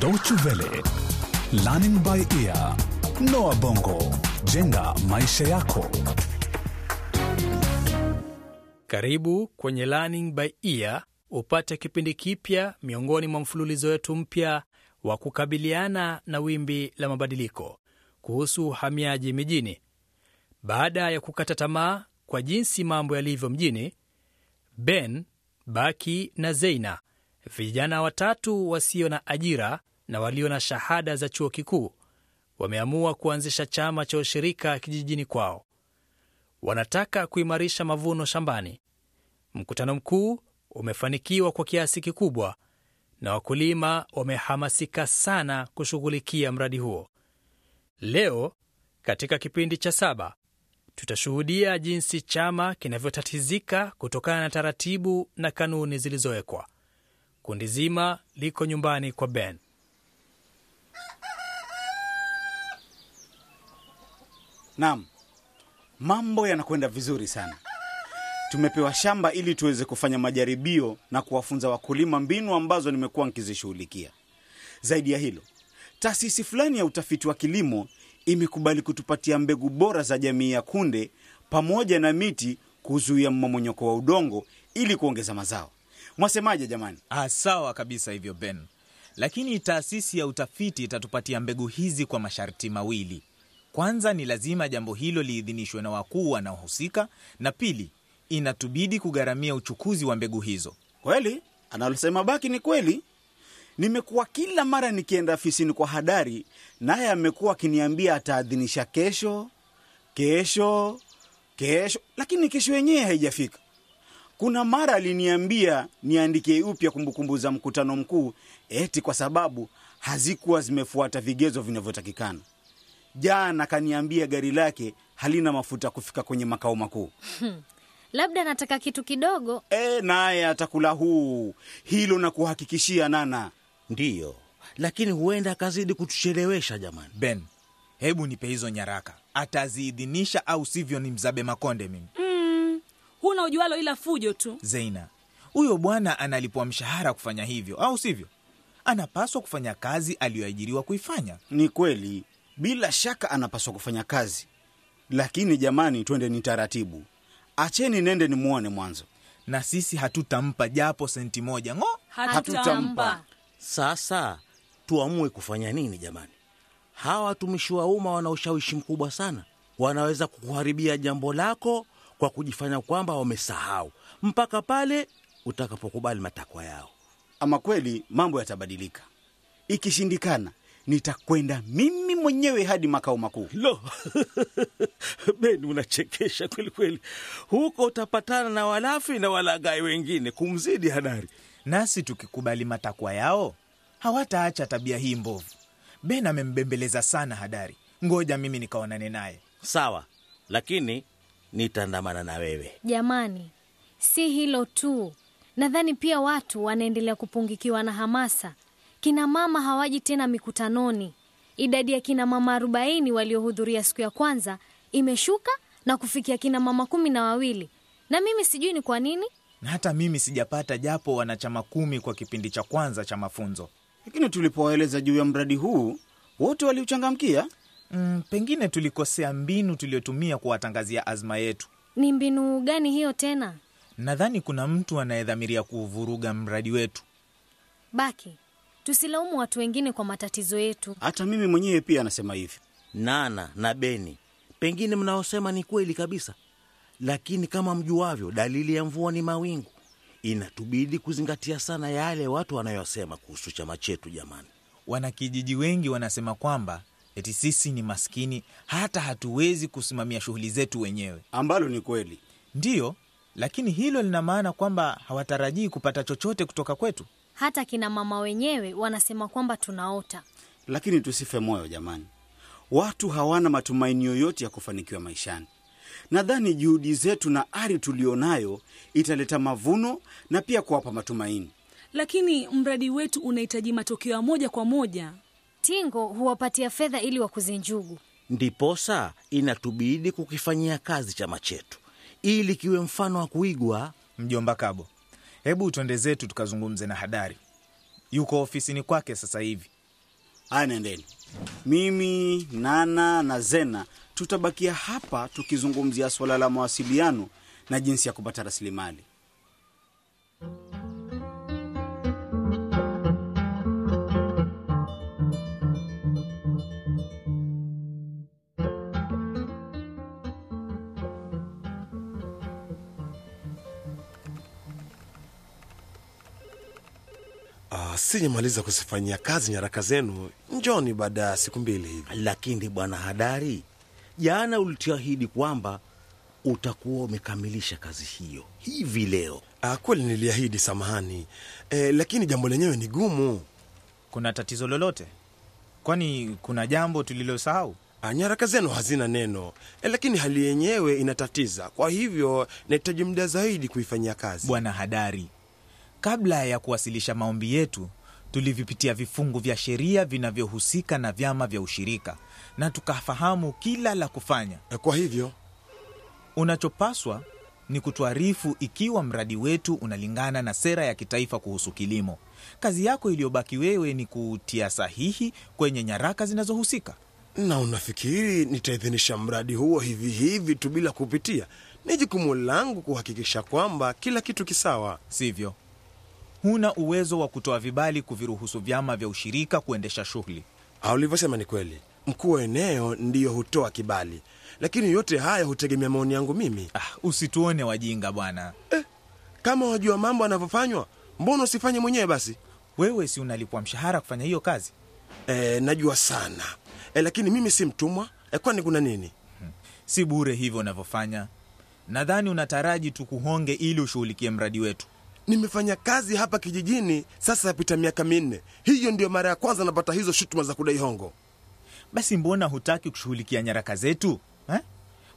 Deutsche Learning by Ear, Noah Bongo, jenga maisha yako. Karibu kwenye Learning by Ear upate kipindi kipya miongoni mwa mfululizo wetu mpya wa kukabiliana na wimbi la mabadiliko kuhusu uhamiaji mijini. Baada ya kukata tamaa kwa jinsi mambo yalivyo mjini, Ben, Baki na Zeina, vijana watatu wasio na ajira na walio na shahada za chuo kikuu, wameamua kuanzisha chama cha ushirika kijijini kwao. Wanataka kuimarisha mavuno shambani. Mkutano mkuu umefanikiwa kwa kiasi kikubwa na wakulima wamehamasika sana kushughulikia mradi huo. Leo katika kipindi cha saba tutashuhudia jinsi chama kinavyotatizika kutokana na taratibu na kanuni zilizowekwa. Kundi zima liko nyumbani kwa Ben. Naam, mambo yanakwenda vizuri sana. Tumepewa shamba ili tuweze kufanya majaribio na kuwafunza wakulima mbinu ambazo nimekuwa nikizishughulikia. Zaidi ya hilo, taasisi fulani ya utafiti wa kilimo imekubali kutupatia mbegu bora za jamii ya kunde pamoja na miti kuzuia mmomonyoko wa udongo ili kuongeza mazao. Mwasemaje jamani? Ah, sawa kabisa hivyo Ben, lakini taasisi ya utafiti itatupatia mbegu hizi kwa masharti mawili. Kwanza ni lazima jambo hilo liidhinishwe na wakuu wanaohusika, na pili inatubidi kugharamia uchukuzi wa mbegu hizo. Kweli analosema Baki ni kweli. Nimekuwa kila mara nikienda afisini kwa Hadari, naye amekuwa akiniambia ataadhinisha kesho, kesho, kesho, lakini kesho yenyewe haijafika. Kuna mara aliniambia niandike upya kumbukumbu za mkutano mkuu, eti kwa sababu hazikuwa zimefuata vigezo vinavyotakikana. Jana kaniambia gari lake halina mafuta kufika kwenye makao makuu. labda nataka kitu kidogo. E, naye atakula huu. Hilo na kuhakikishia Nana. Ndiyo, lakini huenda akazidi kutuchelewesha jamani. Ben, hebu nipe hizo nyaraka, ataziidhinisha au sivyo ni mzabe makonde mimi. huna ujualo ila fujo tu. Zeina, huyo bwana analipwa mshahara kufanya hivyo, au sivyo? Anapaswa kufanya kazi aliyoajiriwa kuifanya. Ni kweli, bila shaka anapaswa kufanya kazi, lakini jamani, twende ni taratibu. Acheni nende nimwone mwanzo. na sisi hatutampa japo senti moja ng'o. Hatutampa. Sasa tuamue kufanya nini jamani? Hawa watumishi wa umma wana ushawishi mkubwa sana, wanaweza kukuharibia jambo lako kwa kujifanya kwamba wamesahau mpaka pale utakapokubali matakwa yao. Ama kweli mambo yatabadilika. Ikishindikana, nitakwenda mimi mwenyewe hadi makao makuu. Lo, Ben, unachekesha kweli kweli. Huko utapatana na walafi na walagai wengine kumzidi Hadari. Nasi tukikubali matakwa yao hawataacha tabia hii mbovu. Ben amembembeleza sana Hadari, ngoja mimi nikaonane naye. Sawa, lakini nitaandamana na wewe. Jamani, si hilo tu, nadhani pia watu wanaendelea kupungikiwa na hamasa. Kina mama hawaji tena mikutanoni. Idadi ya kina mama arobaini waliohudhuria siku ya kwanza imeshuka na kufikia kina mama kumi na wawili, na mimi sijui ni kwa nini. Na hata mimi sijapata japo wanachama kumi kwa kipindi cha kwanza cha mafunzo. Lakini tulipowaeleza juu ya mradi huu, wote waliuchangamkia. Mm, pengine tulikosea mbinu tuliyotumia kuwatangazia azma yetu. Ni mbinu gani hiyo tena? Nadhani kuna mtu anayedhamiria kuvuruga mradi wetu. Baki, tusilaumu watu wengine kwa matatizo yetu. Hata mimi mwenyewe pia anasema hivi. Nana na Beni, pengine mnaosema ni kweli kabisa, lakini kama mjuavyo, dalili ya mvua ni mawingu. Inatubidi kuzingatia sana yale watu wanayosema kuhusu chama chetu. Jamani, Wanakijiji wengi wanasema kwamba eti sisi ni maskini, hata hatuwezi kusimamia shughuli zetu wenyewe. Ambalo ni kweli. Ndiyo, lakini hilo lina maana kwamba hawatarajii kupata chochote kutoka kwetu. Hata kina mama wenyewe wanasema kwamba tunaota. Lakini tusife moyo jamani, watu hawana matumaini yoyote ya kufanikiwa maishani. Nadhani juhudi zetu na ari tulionayo italeta mavuno na pia kuwapa matumaini. Lakini mradi wetu unahitaji matokeo ya moja kwa moja. Tingo huwapatia fedha ili wakuze njugu. ndiposa inatubidi kukifanyia kazi chama chetu ili kiwe mfano wa kuigwa. Mjomba Kabo, hebu twende zetu tukazungumze na Hadari. Yuko ofisini kwake sasa hivi. Haya, nendeni. Mimi Nana na Zena tutabakia hapa tukizungumzia suala la mawasiliano na jinsi ya kupata rasilimali. Ah, sijamaliza kuzifanyia kazi nyaraka zenu, njoni baada ya siku mbili hivi. Lakini bwana Hadari, jana ulituahidi kwamba utakuwa umekamilisha kazi hiyo hivi leo. Uh, kweli niliahidi, samahani eh, lakini jambo lenyewe ni gumu. Kuna tatizo lolote? Kwani kuna jambo tulilosahau? Ah, nyaraka zenu hazina neno eh, lakini hali yenyewe inatatiza, kwa hivyo nahitaji muda zaidi kuifanyia kazi. Bwana Hadari, kabla ya kuwasilisha maombi yetu tulivipitia vifungu vya sheria vinavyohusika na vyama vya ushirika na tukafahamu kila la kufanya. Kwa hivyo Unachopaswa ni kutuarifu ikiwa mradi wetu unalingana na sera ya kitaifa kuhusu kilimo. Kazi yako iliyobaki wewe ni kutia sahihi kwenye nyaraka zinazohusika. na unafikiri nitaidhinisha mradi huo hivi hivi tu bila kupitia? Ni jukumu langu kuhakikisha kwamba kila kitu kisawa. Sivyo, huna uwezo wa kutoa vibali kuviruhusu vyama vya ushirika kuendesha shughuli. Ulivyosema ni kweli, mkuu wa eneo ndiyo hutoa kibali, lakini yote haya hutegemea maoni yangu mimi. Ah, usituone wajinga bwana. Kama wajua mambo yanavyofanywa, mbona usifanye mwenyewe basi? Wewe si unalipwa mshahara kufanya hiyo kazi? Eh, najua sana eh, lakini mimi si mtumwa eh, kwani kuna nini? Si bure hivyo unavyofanya. Nadhani unataraji tukuhonge ili ushughulikie mradi wetu. Nimefanya kazi hapa kijijini sasa yapita miaka minne. Hiyo ndiyo mara ya kwanza napata hizo shutuma za kudai hongo. Basi mbona hutaki kushughulikia nyaraka zetu eh?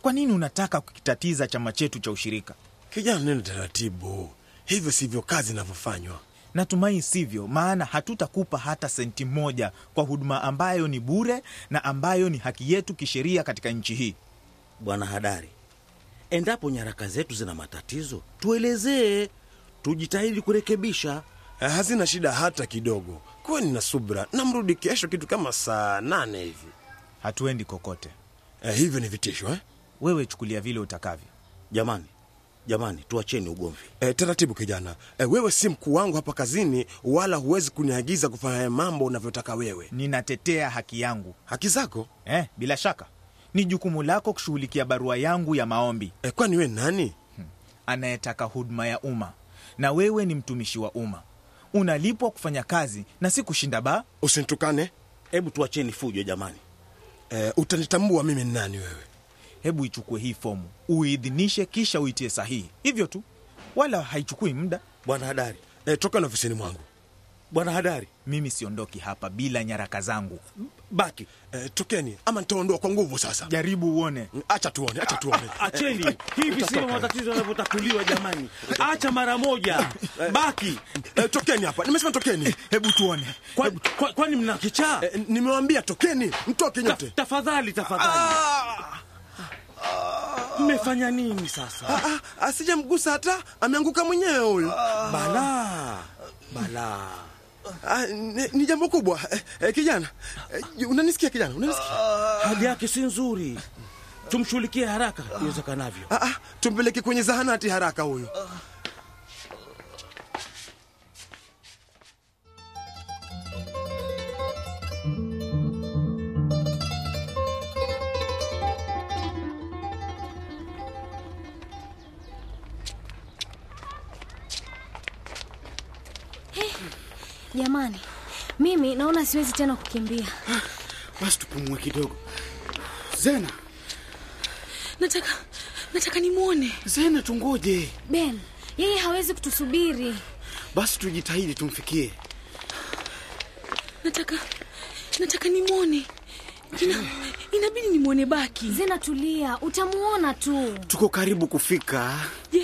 Kwa nini unataka kukitatiza chama chetu cha ushirika? Kijana, neno taratibu, hivyo sivyo kazi inavyofanywa. Natumai sivyo, maana hatutakupa hata senti moja kwa huduma ambayo ni bure na ambayo ni haki yetu kisheria katika nchi hii. Bwana Hadari, endapo nyaraka zetu zina matatizo, tuelezee, tujitahidi kurekebisha. E, hazina shida hata kidogo. Kuweni na subra, namrudi kesho kitu kama saa nane hivi. Hatuendi kokote. Eh, hivyo ni vitisho eh? Wewe chukulia vile utakavyo. Jamani, jamani, tuacheni ugomvi. Eh, taratibu kijana. Eh, wewe si mkuu wangu hapa kazini, wala huwezi kuniagiza kufanya mambo unavyotaka wewe. Ninatetea haki yangu Haki zako eh, bila shaka ni jukumu lako kushughulikia barua yangu ya maombi. Eh, kwani we nani? Anayetaka huduma ya umma, na wewe ni mtumishi wa umma, unalipwa kufanya kazi na si kushinda baa. Usinitukane. Hebu tuacheni fujo jamani. E, utanitambua mimi ni nani wewe. Hebu ichukue hii fomu uidhinishe, kisha uitie sahihi, hivyo tu, wala haichukui muda. Bwana Hadari, E, na ofisini mwangu. Bwana Hadari, Mimi siondoki hapa bila nyaraka zangu. baki. eh, tokeni ama nitaondoa kwa nguvu sasa. Jaribu uone. Acha tuone, acha tuone. Acheni hivi, sio matatizo yanavyotatuliwa jamani. Acha mara moja, baki. eh, tokeni hapa, nimesema tokeni. Hebu tuone. Kwa- kwa- Kwani mna kichaa? eh? nimewambia tokeni, mtoke nyote. Tafadhali, tafadhali. Mmefanya nini sasa? Ah, ah, Asijamgusa hata, ameanguka mwenyewe huyu. Bala balaa. Ah, ni, ni jambo kubwa. Eh, eh, kijana. Eh, unanisikia kijana? Unanisikia? Hali yake si nzuri, tumshughulikie haraka iwezekanavyo. ah, ah, tumpeleke kwenye zahanati haraka huyu Jamani, mimi naona siwezi tena kukimbia. Basi tupumue kidogo. Zena, Nataka nataka nimwone. Zena, tungoje Ben, yeye hawezi kutusubiri. basi, tujitahidi tumfikie. Nataka nataka nimwone. Ina, inabidi nimwone Baki. Zena, tulia, utamwona tu. Tuko karibu kufika, Je,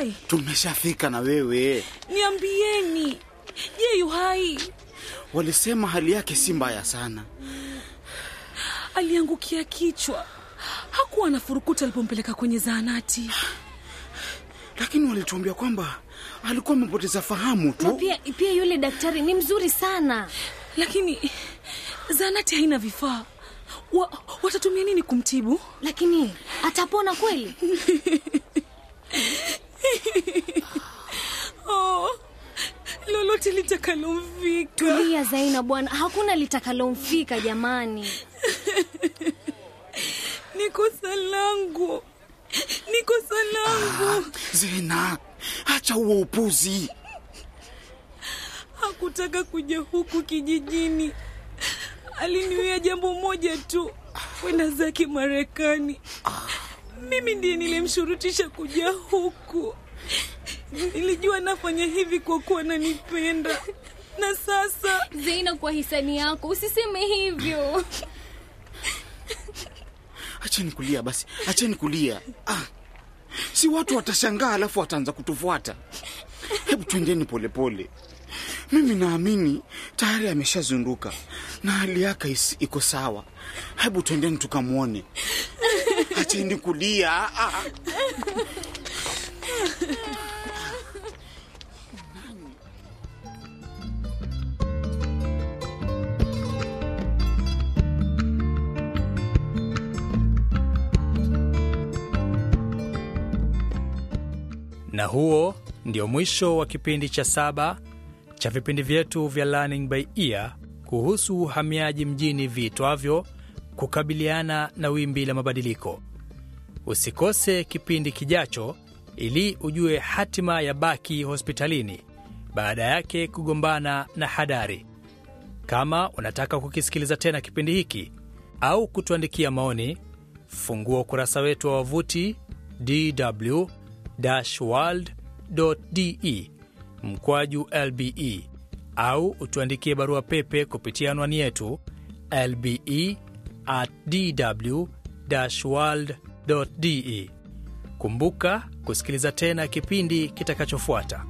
hai? tumeshafika na wewe. Niambieni. Je, yu hai? Walisema hali yake si mbaya sana. Aliangukia kichwa. Hakuwa na furukuta alipompeleka kwenye zahanati. lakini walituambia kwamba alikuwa amepoteza fahamu tu. pia, pia yule daktari ni mzuri sana. lakini zahanati haina vifaa wa, watatumia nini kumtibu Lakini atapona kweli? lolote litakalomfika. Tulia Zaina bwana, hakuna litakalomfika jamani. ni kosa langu. Ni kosa langu. Zena, acha huo upuzi. hakutaka kuja huku kijijini. Aliniwia jambo moja tu kwenda zake marekani. Mimi ndiye nilimshurutisha kuja huku nilijua nafanya hivi kwa kuwa nanipenda na sasa Zaina, kwa hisani yako usiseme hivyo. Acheni kulia basi, acheni kulia. Ah, si watu watashangaa alafu wataanza kutufuata. Hebu twendeni polepole. Mimi naamini tayari ameshazunduka na hali yake iko sawa. Hebu twendeni tukamwone. Acheni kulia. Ah. Na huo ndio mwisho wa kipindi cha saba cha vipindi vyetu vya Learning by Ear kuhusu uhamiaji mjini viitwavyo kukabiliana na wimbi la mabadiliko. Usikose kipindi kijacho ili ujue hatima ya Baki hospitalini baada yake kugombana na Hadari. Kama unataka kukisikiliza tena kipindi hiki au kutuandikia maoni, fungua ukurasa wetu wa wavuti dw-world.de mkwaju lbe au utuandikie barua pepe kupitia anwani yetu lbe at dw-world.de. Kumbuka kusikiliza tena kipindi kitakachofuata.